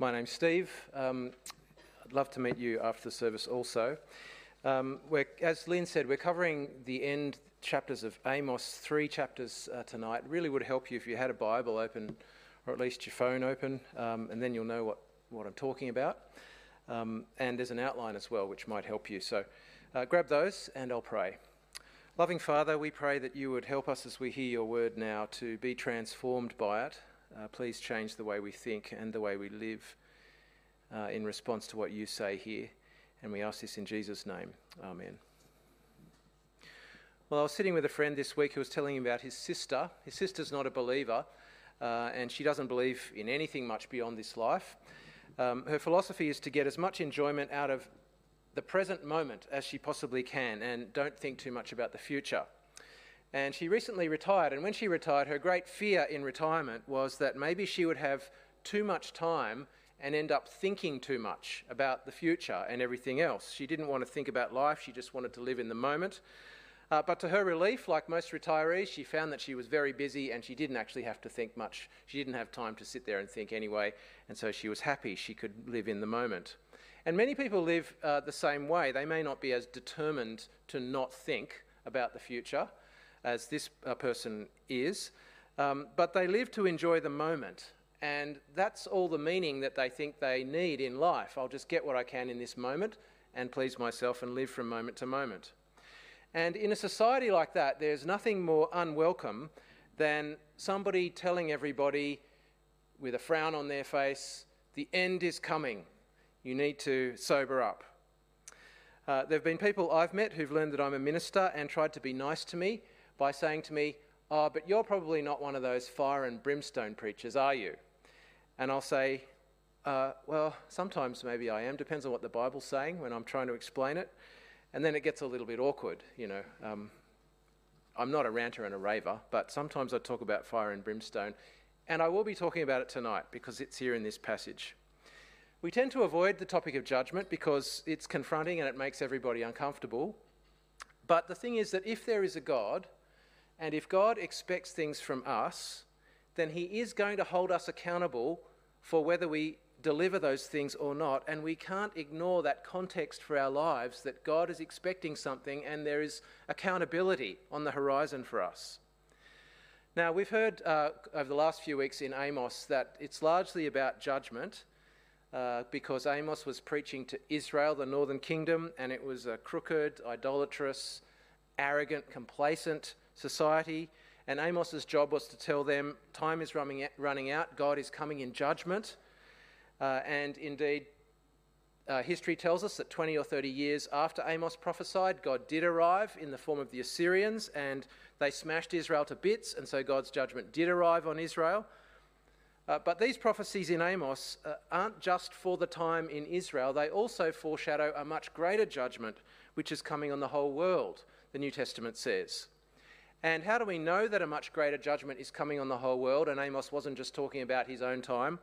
My name's Steve. Um, I'd love to meet you after the service also. Um, as Lynn said, we're covering the end chapters of Amos, three chapters uh, tonight. It really would help you if you had a Bible open, or at least your phone open, um, and then you'll know what, what I'm talking about. Um, and there's an outline as well, which might help you. So uh, grab those, and I'll pray. Loving Father, we pray that you would help us as we hear your word now to be transformed by it uh, please change the way we think and the way we live uh, in response to what you say here. And we ask this in Jesus' name. Amen. Well, I was sitting with a friend this week who was telling me about his sister. His sister's not a believer, uh, and she doesn't believe in anything much beyond this life. Um, her philosophy is to get as much enjoyment out of the present moment as she possibly can and don't think too much about the future. And she recently retired. And when she retired, her great fear in retirement was that maybe she would have too much time and end up thinking too much about the future and everything else. She didn't want to think about life, she just wanted to live in the moment. Uh, but to her relief, like most retirees, she found that she was very busy and she didn't actually have to think much. She didn't have time to sit there and think anyway, and so she was happy she could live in the moment. And many people live uh, the same way. They may not be as determined to not think about the future, as this uh, person is, um, but they live to enjoy the moment. And that's all the meaning that they think they need in life. I'll just get what I can in this moment and please myself and live from moment to moment. And in a society like that, there's nothing more unwelcome than somebody telling everybody with a frown on their face, the end is coming. You need to sober up. Uh, there have been people I've met who've learned that I'm a minister and tried to be nice to me by saying to me, Oh, but you're probably not one of those fire and brimstone preachers, are you? And I'll say, uh, Well, sometimes maybe I am, depends on what the Bible's saying when I'm trying to explain it. And then it gets a little bit awkward, you know. Um, I'm not a ranter and a raver, but sometimes I talk about fire and brimstone, and I will be talking about it tonight because it's here in this passage. We tend to avoid the topic of judgment because it's confronting and it makes everybody uncomfortable. But the thing is that if there is a God, and if God expects things from us, then He is going to hold us accountable for whether we deliver those things or not. And we can't ignore that context for our lives that God is expecting something and there is accountability on the horizon for us. Now, we've heard uh, over the last few weeks in Amos that it's largely about judgment. Uh, because Amos was preaching to Israel, the northern kingdom, and it was a crooked, idolatrous, arrogant, complacent society. And Amos's job was to tell them time is running out, God is coming in judgment. Uh, and indeed, uh, history tells us that 20 or 30 years after Amos prophesied, God did arrive in the form of the Assyrians and they smashed Israel to bits, and so God's judgment did arrive on Israel. Uh, but these prophecies in Amos uh, aren't just for the time in Israel, they also foreshadow a much greater judgment which is coming on the whole world, the New Testament says. And how do we know that a much greater judgment is coming on the whole world and Amos wasn't just talking about his own time?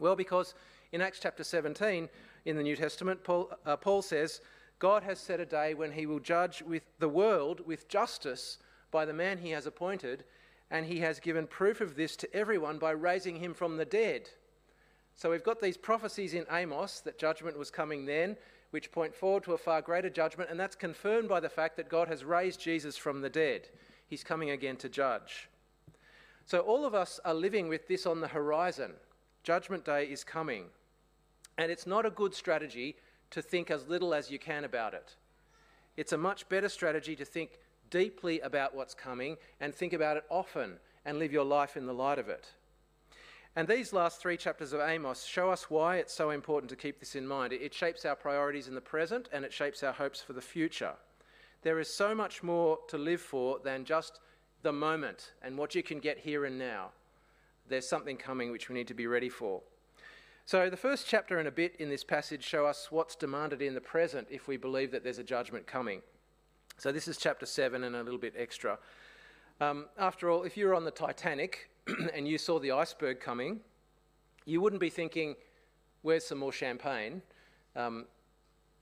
Well, because in Acts chapter 17 in the New Testament, Paul, uh, Paul says, God has set a day when he will judge with the world with justice by the man he has appointed, and he has given proof of this to everyone by raising him from the dead. So we've got these prophecies in Amos that judgment was coming then, which point forward to a far greater judgment, and that's confirmed by the fact that God has raised Jesus from the dead. He's coming again to judge. So all of us are living with this on the horizon. Judgment Day is coming. And it's not a good strategy to think as little as you can about it. It's a much better strategy to think deeply about what's coming and think about it often and live your life in the light of it. And these last three chapters of Amos show us why it's so important to keep this in mind. It shapes our priorities in the present and it shapes our hopes for the future. There is so much more to live for than just the moment and what you can get here and now. There's something coming which we need to be ready for. So, the first chapter and a bit in this passage show us what's demanded in the present if we believe that there's a judgment coming. So, this is chapter 7 and a little bit extra. Um, after all, if you were on the Titanic and you saw the iceberg coming, you wouldn't be thinking, Where's some more champagne? Um,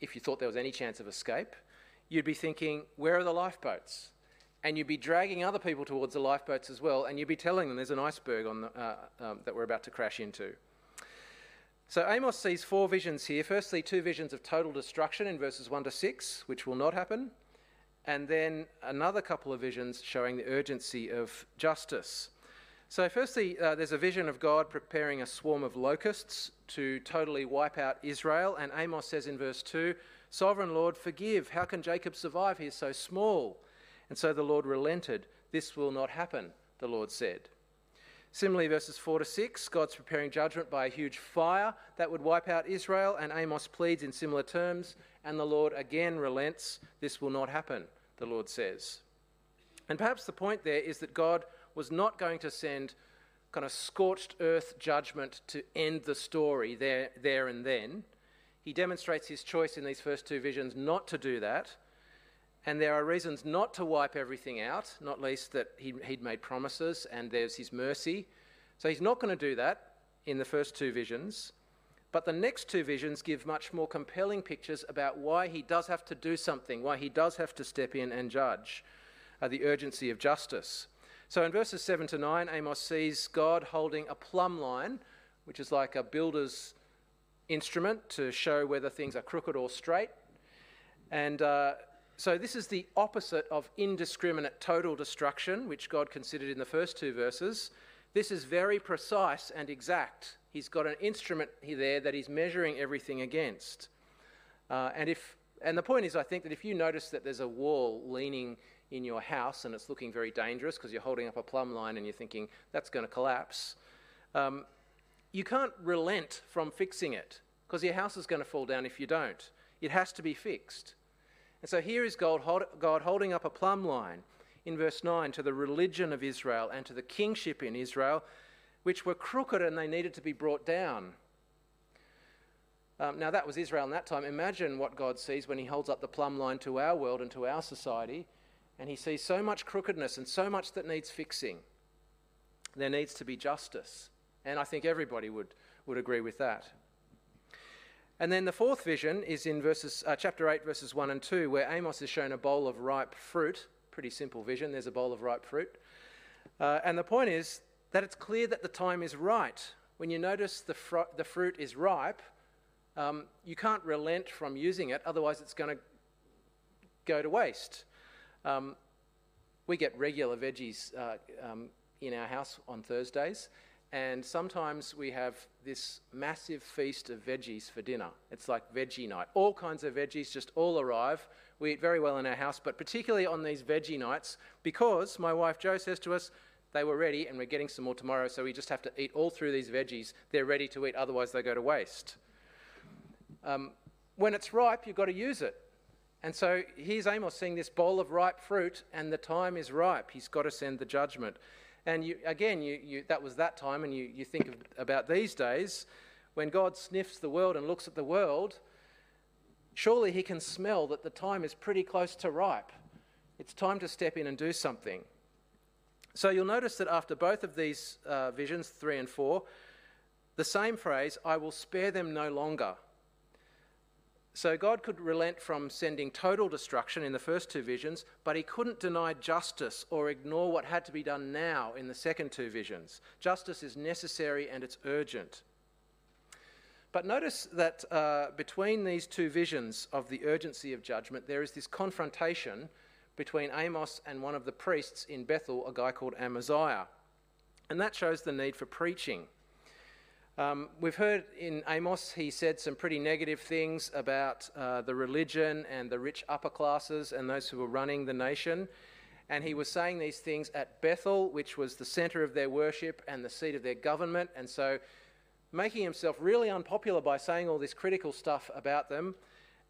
if you thought there was any chance of escape you'd be thinking, where are the lifeboats? And you'd be dragging other people towards the lifeboats as well, and you'd be telling them there's an iceberg on the, uh, um, that we're about to crash into. So Amos sees four visions here. Firstly, two visions of total destruction in verses 1 to 6, which will not happen. And then another couple of visions showing the urgency of justice. So, firstly, uh, there's a vision of God preparing a swarm of locusts to totally wipe out Israel. And Amos says in verse 2 Sovereign Lord, forgive. How can Jacob survive? He is so small. And so the Lord relented. This will not happen, the Lord said. Similarly, verses 4 to 6, God's preparing judgment by a huge fire that would wipe out Israel, and Amos pleads in similar terms, and the Lord again relents. This will not happen, the Lord says. And perhaps the point there is that God was not going to send kind of scorched earth judgment to end the story there, there and then. He demonstrates his choice in these first two visions not to do that. And there are reasons not to wipe everything out, not least that he, would made promises and there's his mercy. So he's not going to do that in the first two visions. But the next two visions give much more compelling pictures about why he does have to do something, why he does have to step in and judge, uh, the urgency of justice. So in verses 7 to 9, Amos sees God holding a plumb line, which is like a builder's instrument to show whether things are crooked or straight. And uh, so, this is the opposite of indiscriminate total destruction, which God considered in the first two verses. This is very precise and exact. He's got an instrument there that he's measuring everything against. Uh, and, if, and the point is, I think that if you notice that there's a wall leaning in your house and it's looking very dangerous because you're holding up a plumb line and you're thinking that's going to collapse, um, you can't relent from fixing it because your house is going to fall down if you don't. It has to be fixed. And so here is God, God holding up a plumb line in verse 9 to the religion of Israel and to the kingship in Israel, which were crooked and they needed to be brought down. Um, now, that was Israel in that time. Imagine what God sees when He holds up the plumb line to our world and to our society, and He sees so much crookedness and so much that needs fixing. There needs to be justice. And I think everybody would, would agree with that. And then the fourth vision is in verses, uh, chapter 8, verses 1 and 2, where Amos is shown a bowl of ripe fruit. Pretty simple vision. There's a bowl of ripe fruit. Uh, and the point is that it's clear that the time is right. When you notice the, fr- the fruit is ripe, um, you can't relent from using it, otherwise, it's going to go to waste. Um, we get regular veggies uh, um, in our house on Thursdays, and sometimes we have this massive feast of veggies for dinner. It's like veggie night. All kinds of veggies just all arrive. We eat very well in our house, but particularly on these veggie nights, because my wife Jo says to us, they were ready and we're getting some more tomorrow, so we just have to eat all through these veggies. They're ready to eat, otherwise, they go to waste. Um, when it's ripe, you've got to use it. And so here's Amos seeing this bowl of ripe fruit, and the time is ripe. He's got to send the judgment. And you, again, you, you, that was that time, and you, you think of, about these days when God sniffs the world and looks at the world, surely he can smell that the time is pretty close to ripe. It's time to step in and do something. So you'll notice that after both of these uh, visions, three and four, the same phrase, I will spare them no longer, so God could relent from sending total destruction in the first two visions, but he couldn't deny justice or ignore what had to be done now in the second two visions. Justice is necessary and it's urgent. But notice that uh, between these two visions of the urgency of judgment, there is this confrontation between Amos and one of the priests in Bethel, a guy called Amaziah. And that shows the need for preaching. Um, we've heard in Amos, he said some pretty negative things about uh, the religion and the rich upper classes and those who were running the nation. And he was saying these things at Bethel, which was the center of their worship and the seat of their government. And so, making himself really unpopular by saying all this critical stuff about them.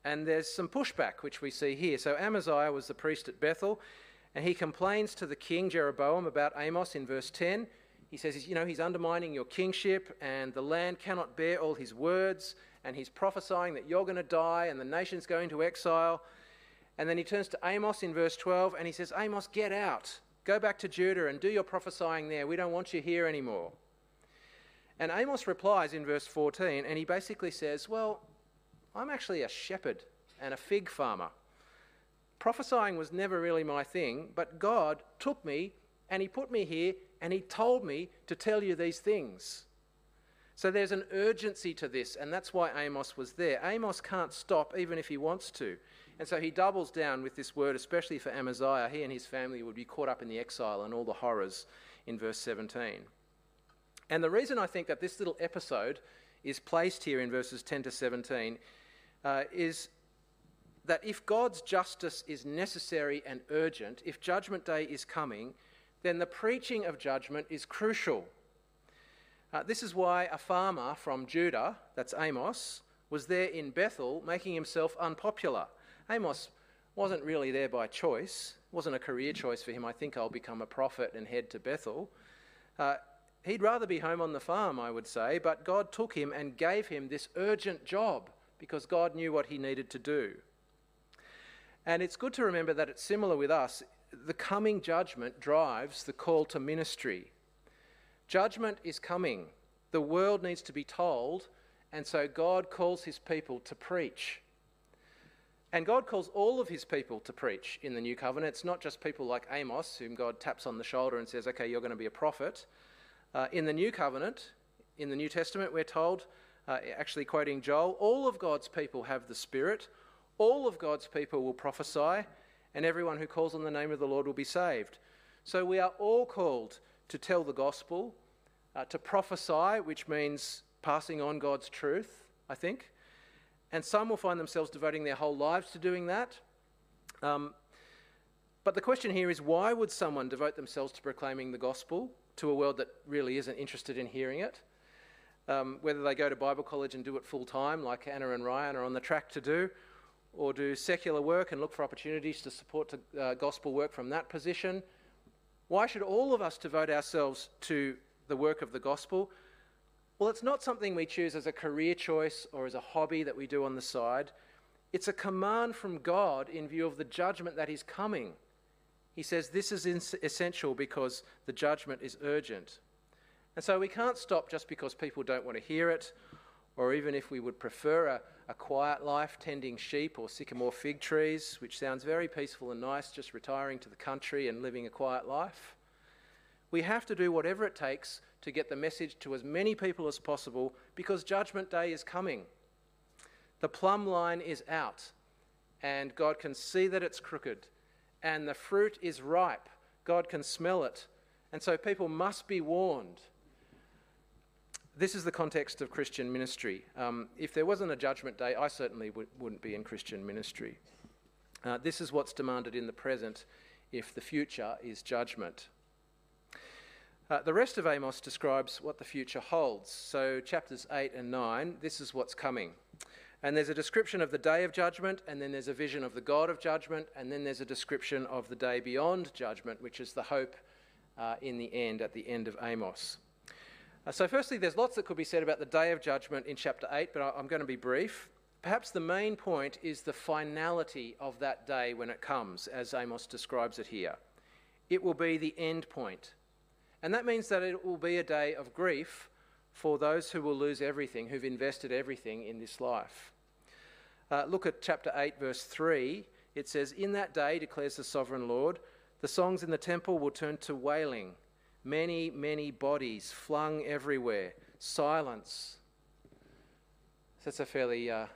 And there's some pushback, which we see here. So, Amaziah was the priest at Bethel, and he complains to the king Jeroboam about Amos in verse 10. He says, you know, he's undermining your kingship, and the land cannot bear all his words, and he's prophesying that you're going to die and the nation's going to exile. And then he turns to Amos in verse 12 and he says, Amos, get out. Go back to Judah and do your prophesying there. We don't want you here anymore. And Amos replies in verse 14 and he basically says, Well, I'm actually a shepherd and a fig farmer. Prophesying was never really my thing, but God took me and he put me here and he told me to tell you these things. So there's an urgency to this, and that's why Amos was there. Amos can't stop even if he wants to. And so he doubles down with this word, especially for Amaziah. He and his family would be caught up in the exile and all the horrors in verse 17. And the reason I think that this little episode is placed here in verses 10 to 17 uh, is that if God's justice is necessary and urgent, if Judgment Day is coming, then the preaching of judgment is crucial. Uh, this is why a farmer from Judah, that's Amos, was there in Bethel making himself unpopular. Amos wasn't really there by choice, it wasn't a career choice for him. I think I'll become a prophet and head to Bethel. Uh, he'd rather be home on the farm, I would say, but God took him and gave him this urgent job because God knew what he needed to do. And it's good to remember that it's similar with us. The coming judgment drives the call to ministry. Judgment is coming. The world needs to be told, and so God calls his people to preach. And God calls all of his people to preach in the new covenant. It's not just people like Amos, whom God taps on the shoulder and says, okay, you're going to be a prophet. Uh, in the new covenant, in the New Testament, we're told, uh, actually quoting Joel, all of God's people have the Spirit, all of God's people will prophesy, and everyone who calls on the name of the Lord will be saved. So we are all called to tell the gospel, uh, to prophesy, which means passing on God's truth, I think. And some will find themselves devoting their whole lives to doing that. Um, but the question here is why would someone devote themselves to proclaiming the gospel to a world that really isn't interested in hearing it? Um, whether they go to Bible college and do it full time, like Anna and Ryan are on the track to do, or do secular work and look for opportunities to support uh, gospel work from that position, why should all of us devote ourselves to the work of the gospel? Well, it's not something we choose as a career choice or as a hobby that we do on the side. It's a command from God in view of the judgment that is coming. He says this is essential because the judgment is urgent. And so we can't stop just because people don't want to hear it, or even if we would prefer a, a quiet life tending sheep or sycamore fig trees, which sounds very peaceful and nice, just retiring to the country and living a quiet life. We have to do whatever it takes to get the message to as many people as possible because Judgment Day is coming. The plumb line is out, and God can see that it's crooked, and the fruit is ripe. God can smell it, and so people must be warned this is the context of Christian ministry. Um, if there wasn't a judgment day, I certainly w- wouldn't be in Christian ministry. Uh, this is what's demanded in the present if the future is judgment. Uh, the rest of Amos describes what the future holds. So, chapters 8 and 9, this is what's coming. And there's a description of the day of judgment, and then there's a vision of the God of judgment, and then there's a description of the day beyond judgment, which is the hope uh, in the end, at the end of Amos. Uh, so, firstly, there's lots that could be said about the day of judgment in chapter 8, but I'm going to be brief. Perhaps the main point is the finality of that day when it comes, as Amos describes it here. It will be the end point. And that means that it will be a day of grief for those who will lose everything, who've invested everything in this life. Uh, look at chapter 8, verse 3. It says, In that day, declares the sovereign Lord, the songs in the temple will turn to wailing Many, many bodies flung everywhere. Silence. That's a fairly uh,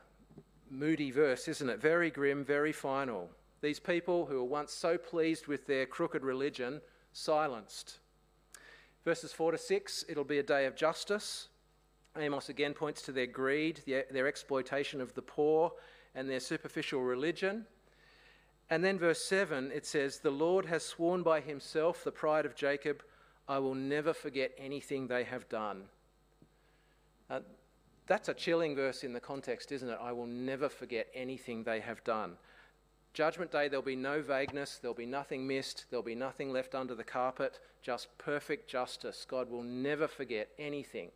moody verse, isn't it? Very grim, very final. These people who were once so pleased with their crooked religion, silenced. Verses 4 to 6, it'll be a day of justice. Amos again points to their greed, their exploitation of the poor, and their superficial religion. And then verse 7, it says, The Lord has sworn by himself, the pride of Jacob, I will never forget anything they have done. Uh, that's a chilling verse in the context, isn't it? I will never forget anything they have done. Judgment Day, there'll be no vagueness, there'll be nothing missed, there'll be nothing left under the carpet, just perfect justice. God will never forget anything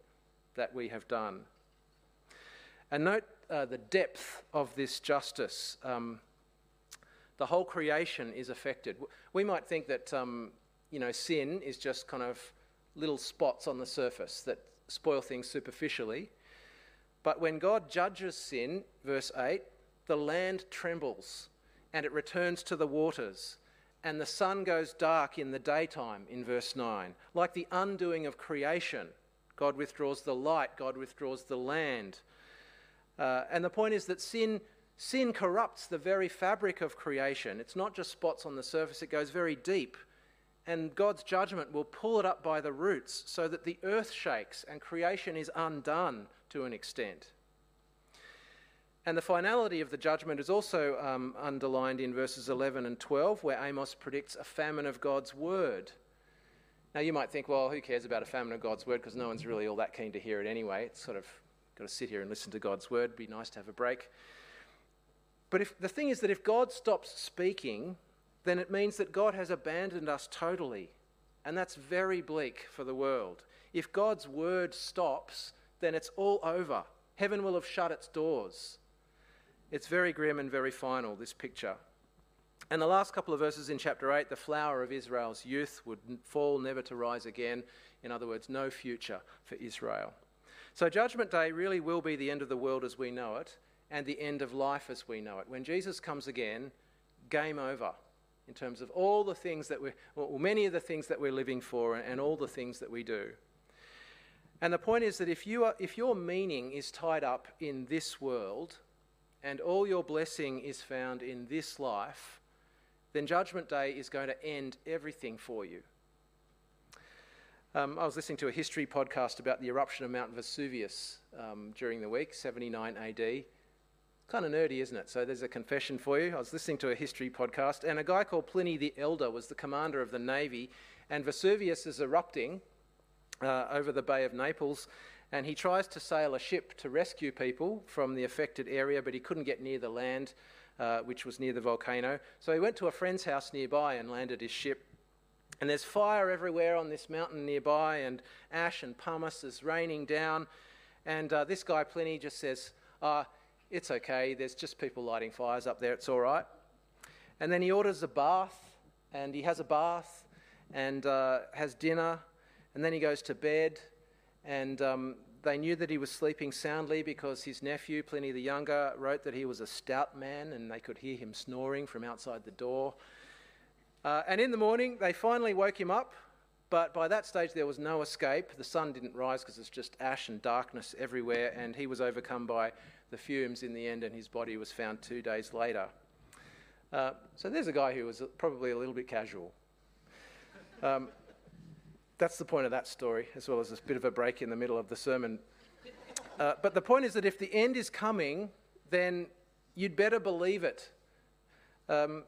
that we have done. And note uh, the depth of this justice. Um, the whole creation is affected. We might think that um, you know, sin is just kind of little spots on the surface that spoil things superficially. But when God judges sin, verse 8, the land trembles and it returns to the waters, and the sun goes dark in the daytime, in verse 9. Like the undoing of creation, God withdraws the light. God withdraws the land. Uh, and the point is that sin, sin corrupts the very fabric of creation. It's not just spots on the surface, it goes very deep. And God's judgment will pull it up by the roots so that the earth shakes and creation is undone to an extent. And the finality of the judgment is also um, underlined in verses 11 and 12, where Amos predicts a famine of God's word. Now, you might think, well, who cares about a famine of God's word because no one's really all that keen to hear it anyway. It's sort of got to sit here and listen to God's word. It'd be nice to have a break. But if, the thing is that if God stops speaking, then it means that God has abandoned us totally. And that's very bleak for the world. If God's word stops, then it's all over. Heaven will have shut its doors. It's very grim and very final, this picture. And the last couple of verses in chapter 8 the flower of Israel's youth would fall never to rise again. In other words, no future for Israel. So, Judgment Day really will be the end of the world as we know it and the end of life as we know it. When Jesus comes again, game over in terms of all the things that we're, well, many of the things that we're living for and all the things that we do. And the point is that if, you are, if your meaning is tied up in this world, and all your blessing is found in this life, then Judgment Day is going to end everything for you. Um, I was listening to a history podcast about the eruption of Mount Vesuvius um, during the week, 79 AD. Kind of nerdy, isn't it? So there's a confession for you. I was listening to a history podcast, and a guy called Pliny the Elder was the commander of the navy, and Vesuvius is erupting uh, over the Bay of Naples, and he tries to sail a ship to rescue people from the affected area, but he couldn't get near the land, uh, which was near the volcano. So he went to a friend's house nearby and landed his ship. And there's fire everywhere on this mountain nearby, and ash and pumice is raining down. And uh, this guy, Pliny, just says, uh, It's okay, there's just people lighting fires up there, it's all right. And then he orders a bath, and he has a bath and uh, has dinner, and then he goes to bed and um, they knew that he was sleeping soundly because his nephew, Pliny the Younger, wrote that he was a stout man and they could hear him snoring from outside the door. Uh, and in the morning, they finally woke him up, but by that stage, there was no escape. The sun didn't rise because it's just ash and darkness everywhere, and he was overcome by the fumes in the end, and his body was found two days later. Uh, so there's a guy who was probably a little bit casual. Um, that's the point of that story, as well as a bit of a break in the middle of the sermon. Uh, but the point is that if the end is coming, then you'd better believe it. Um,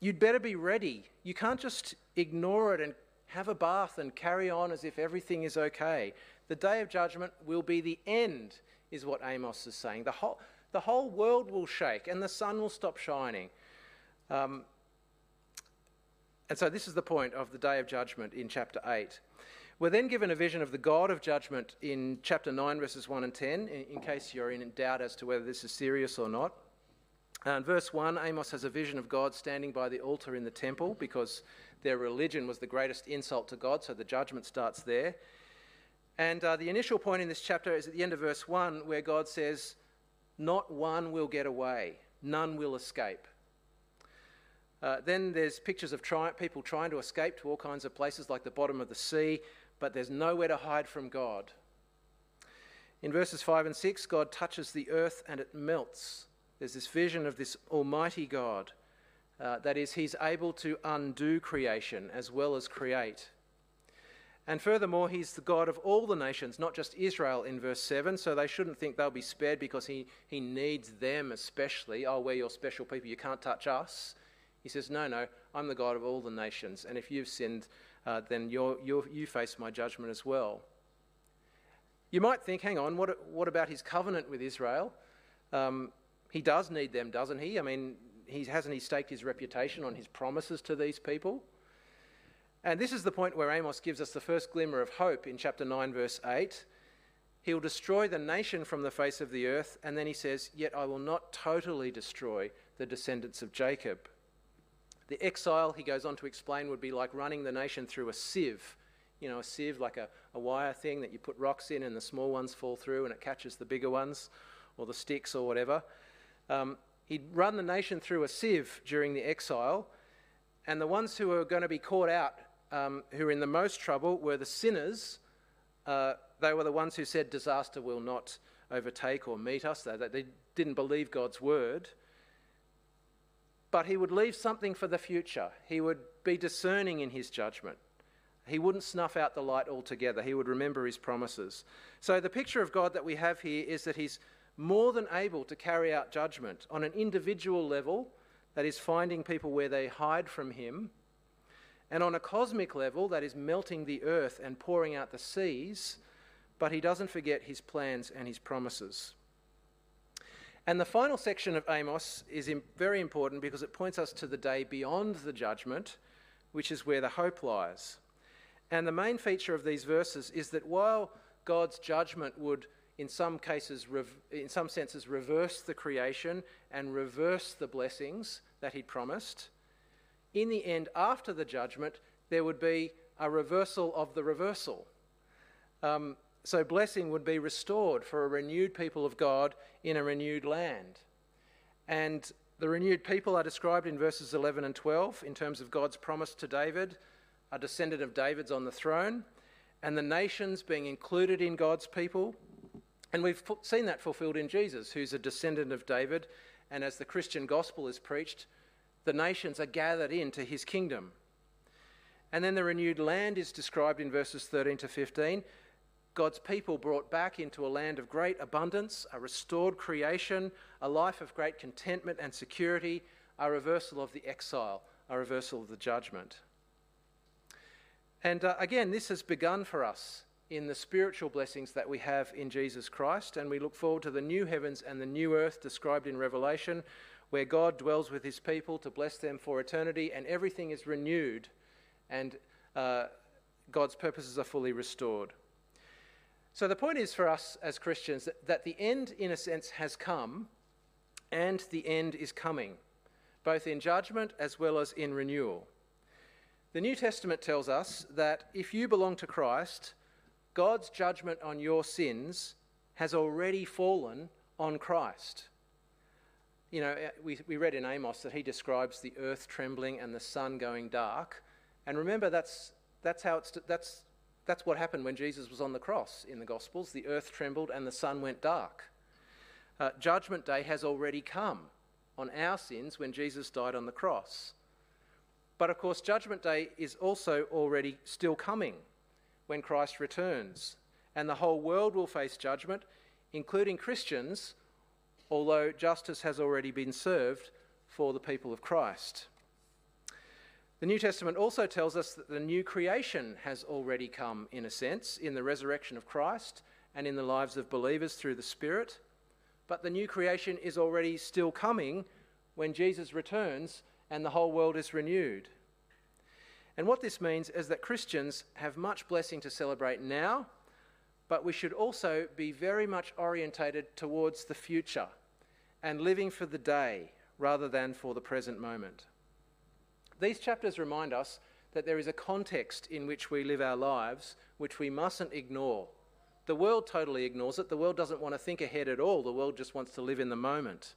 you'd better be ready. You can't just ignore it and have a bath and carry on as if everything is okay. The day of judgment will be the end, is what Amos is saying. The whole, the whole world will shake and the sun will stop shining. Um, and so this is the point of the day of judgment in chapter 8. We're then given a vision of the God of judgment in chapter 9, verses 1 and 10, in, in case you're in doubt as to whether this is serious or not. And verse 1, Amos has a vision of God standing by the altar in the temple because their religion was the greatest insult to God, so the judgment starts there. And uh, the initial point in this chapter is at the end of verse 1, where God says, Not one will get away, none will escape. Uh, then there's pictures of people trying to escape to all kinds of places like the bottom of the sea, but there's nowhere to hide from God. In verses 5 and 6, God touches the earth and it melts. There's this vision of this Almighty God. Uh, that is, He's able to undo creation as well as create. And furthermore, He's the God of all the nations, not just Israel in verse 7, so they shouldn't think they'll be spared because He, he needs them especially. Oh, we're your special people, you can't touch us. He says, No, no, I'm the God of all the nations, and if you've sinned, uh, then you're, you're, you face my judgment as well. You might think, hang on, what, what about his covenant with Israel? Um, he does need them, doesn't he? I mean, hasn't he staked his reputation on his promises to these people? And this is the point where Amos gives us the first glimmer of hope in chapter 9, verse 8. He'll destroy the nation from the face of the earth, and then he says, Yet I will not totally destroy the descendants of Jacob. The exile, he goes on to explain, would be like running the nation through a sieve. You know, a sieve, like a, a wire thing that you put rocks in and the small ones fall through and it catches the bigger ones or the sticks or whatever. Um, he'd run the nation through a sieve during the exile, and the ones who were going to be caught out, um, who were in the most trouble, were the sinners uh, they were the ones who said disaster will not overtake or meet us. They, they didn't believe God's word. But he would leave something for the future. He would be discerning in his judgment. He wouldn't snuff out the light altogether. He would remember his promises. So, the picture of God that we have here is that he's more than able to carry out judgment on an individual level, that is, finding people where they hide from him, and on a cosmic level, that is, melting the earth and pouring out the seas, but he doesn't forget his plans and his promises. And the final section of Amos is very important because it points us to the day beyond the judgment, which is where the hope lies. And the main feature of these verses is that while God's judgment would, in some cases, in some senses, reverse the creation and reverse the blessings that He'd promised, in the end, after the judgment, there would be a reversal of the reversal. Um, so blessing would be restored for a renewed people of God in a renewed land. And the renewed people are described in verses 11 and 12 in terms of God's promise to David, a descendant of David's on the throne, and the nations being included in God's people. And we've seen that fulfilled in Jesus, who's a descendant of David. And as the Christian gospel is preached, the nations are gathered into his kingdom. And then the renewed land is described in verses 13 to 15. God's people brought back into a land of great abundance, a restored creation, a life of great contentment and security, a reversal of the exile, a reversal of the judgment. And uh, again, this has begun for us in the spiritual blessings that we have in Jesus Christ, and we look forward to the new heavens and the new earth described in Revelation, where God dwells with his people to bless them for eternity, and everything is renewed, and uh, God's purposes are fully restored. So the point is for us as Christians that, that the end, in a sense, has come and the end is coming, both in judgment as well as in renewal. The New Testament tells us that if you belong to Christ, God's judgment on your sins has already fallen on Christ. You know, we, we read in Amos that he describes the earth trembling and the sun going dark. And remember, that's, that's, how it's, that's that's what happened when Jesus was on the cross in the Gospels. The earth trembled and the sun went dark. Uh, judgment day has already come on our sins when Jesus died on the cross. But of course, Judgment Day is also already still coming when Christ returns. And the whole world will face judgment, including Christians, although justice has already been served for the people of Christ. The New Testament also tells us that the new creation has already come, in a sense, in the resurrection of Christ and in the lives of believers through the Spirit. But the new creation is already still coming when Jesus returns and the whole world is renewed. And what this means is that Christians have much blessing to celebrate now, but we should also be very much orientated towards the future and living for the day rather than for the present moment. These chapters remind us that there is a context in which we live our lives which we mustn't ignore. The world totally ignores it. The world doesn't want to think ahead at all. The world just wants to live in the moment.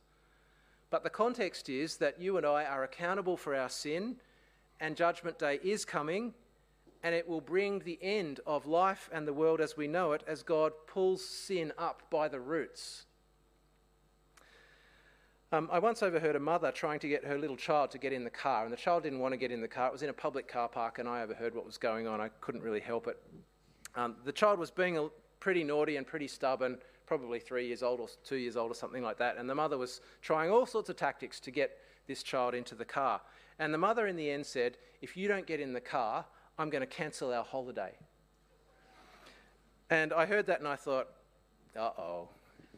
But the context is that you and I are accountable for our sin, and Judgment Day is coming, and it will bring the end of life and the world as we know it as God pulls sin up by the roots. Um, I once overheard a mother trying to get her little child to get in the car, and the child didn't want to get in the car. It was in a public car park, and I overheard what was going on. I couldn't really help it. Um, the child was being a, pretty naughty and pretty stubborn, probably three years old or two years old or something like that, and the mother was trying all sorts of tactics to get this child into the car. And the mother, in the end, said, If you don't get in the car, I'm going to cancel our holiday. And I heard that and I thought, uh oh.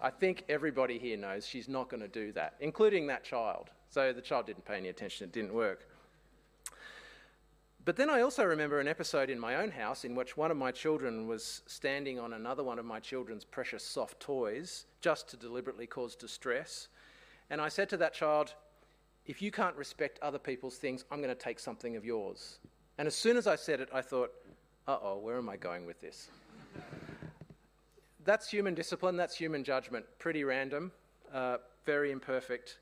I think everybody here knows she's not going to do that, including that child. So the child didn't pay any attention, it didn't work. But then I also remember an episode in my own house in which one of my children was standing on another one of my children's precious soft toys just to deliberately cause distress. And I said to that child, If you can't respect other people's things, I'm going to take something of yours. And as soon as I said it, I thought, uh oh, where am I going with this? That's human discipline, that's human judgment. Pretty random, uh, very imperfect.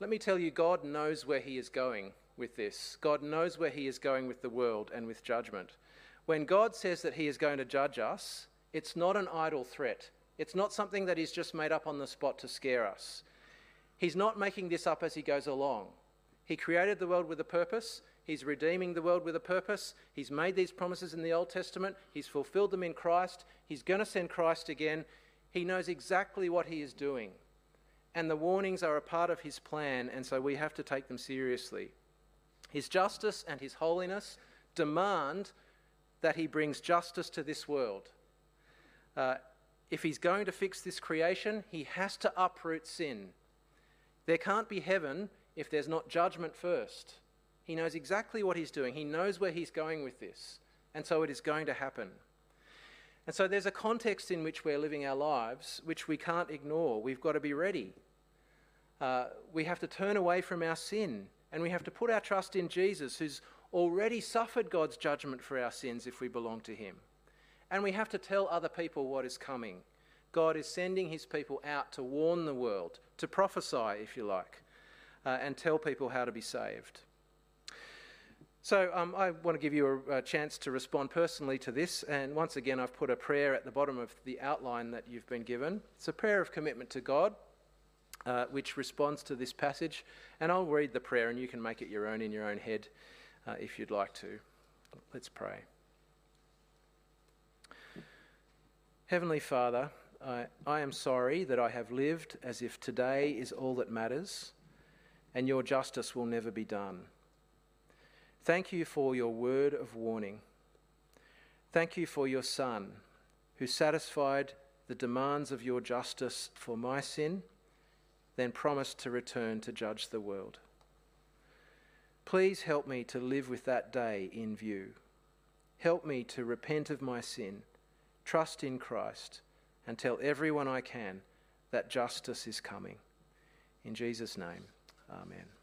Let me tell you, God knows where He is going with this. God knows where He is going with the world and with judgment. When God says that He is going to judge us, It's not an idle threat. It's not something that he's just made up on the spot to scare us. He's not making this up as he goes along. He created the world with a purpose. He's redeeming the world with a purpose. He's made these promises in the Old Testament. He's fulfilled them in Christ. He's going to send Christ again. He knows exactly what he is doing. And the warnings are a part of his plan, and so we have to take them seriously. His justice and his holiness demand that he brings justice to this world. Uh, if he's going to fix this creation, he has to uproot sin. There can't be heaven if there's not judgment first. He knows exactly what he's doing, he knows where he's going with this, and so it is going to happen. And so there's a context in which we're living our lives which we can't ignore. We've got to be ready. Uh, we have to turn away from our sin and we have to put our trust in Jesus, who's already suffered God's judgment for our sins if we belong to Him. And we have to tell other people what is coming. God is sending His people out to warn the world, to prophesy, if you like, uh, and tell people how to be saved. So um, I want to give you a, a, chance to respond personally to this. And once again, I've put a prayer at the bottom of the outline that you've been given. It's a prayer of commitment to God, uh, which responds to this passage. And I'll read the prayer, and you can make it your own in your own head uh, if you'd like to. Let's pray. Heavenly Father, I, I am sorry that I have lived as if today is all that matters, and your justice will never be done. Thank you for your word of warning. Thank you for your Son, who satisfied the demands of your justice for my sin, then promised to return to judge the world. Please help me to live with that day in view. Help me to repent of my sin, trust in Christ, and tell everyone I can that justice is coming. In Jesus' name, Amen.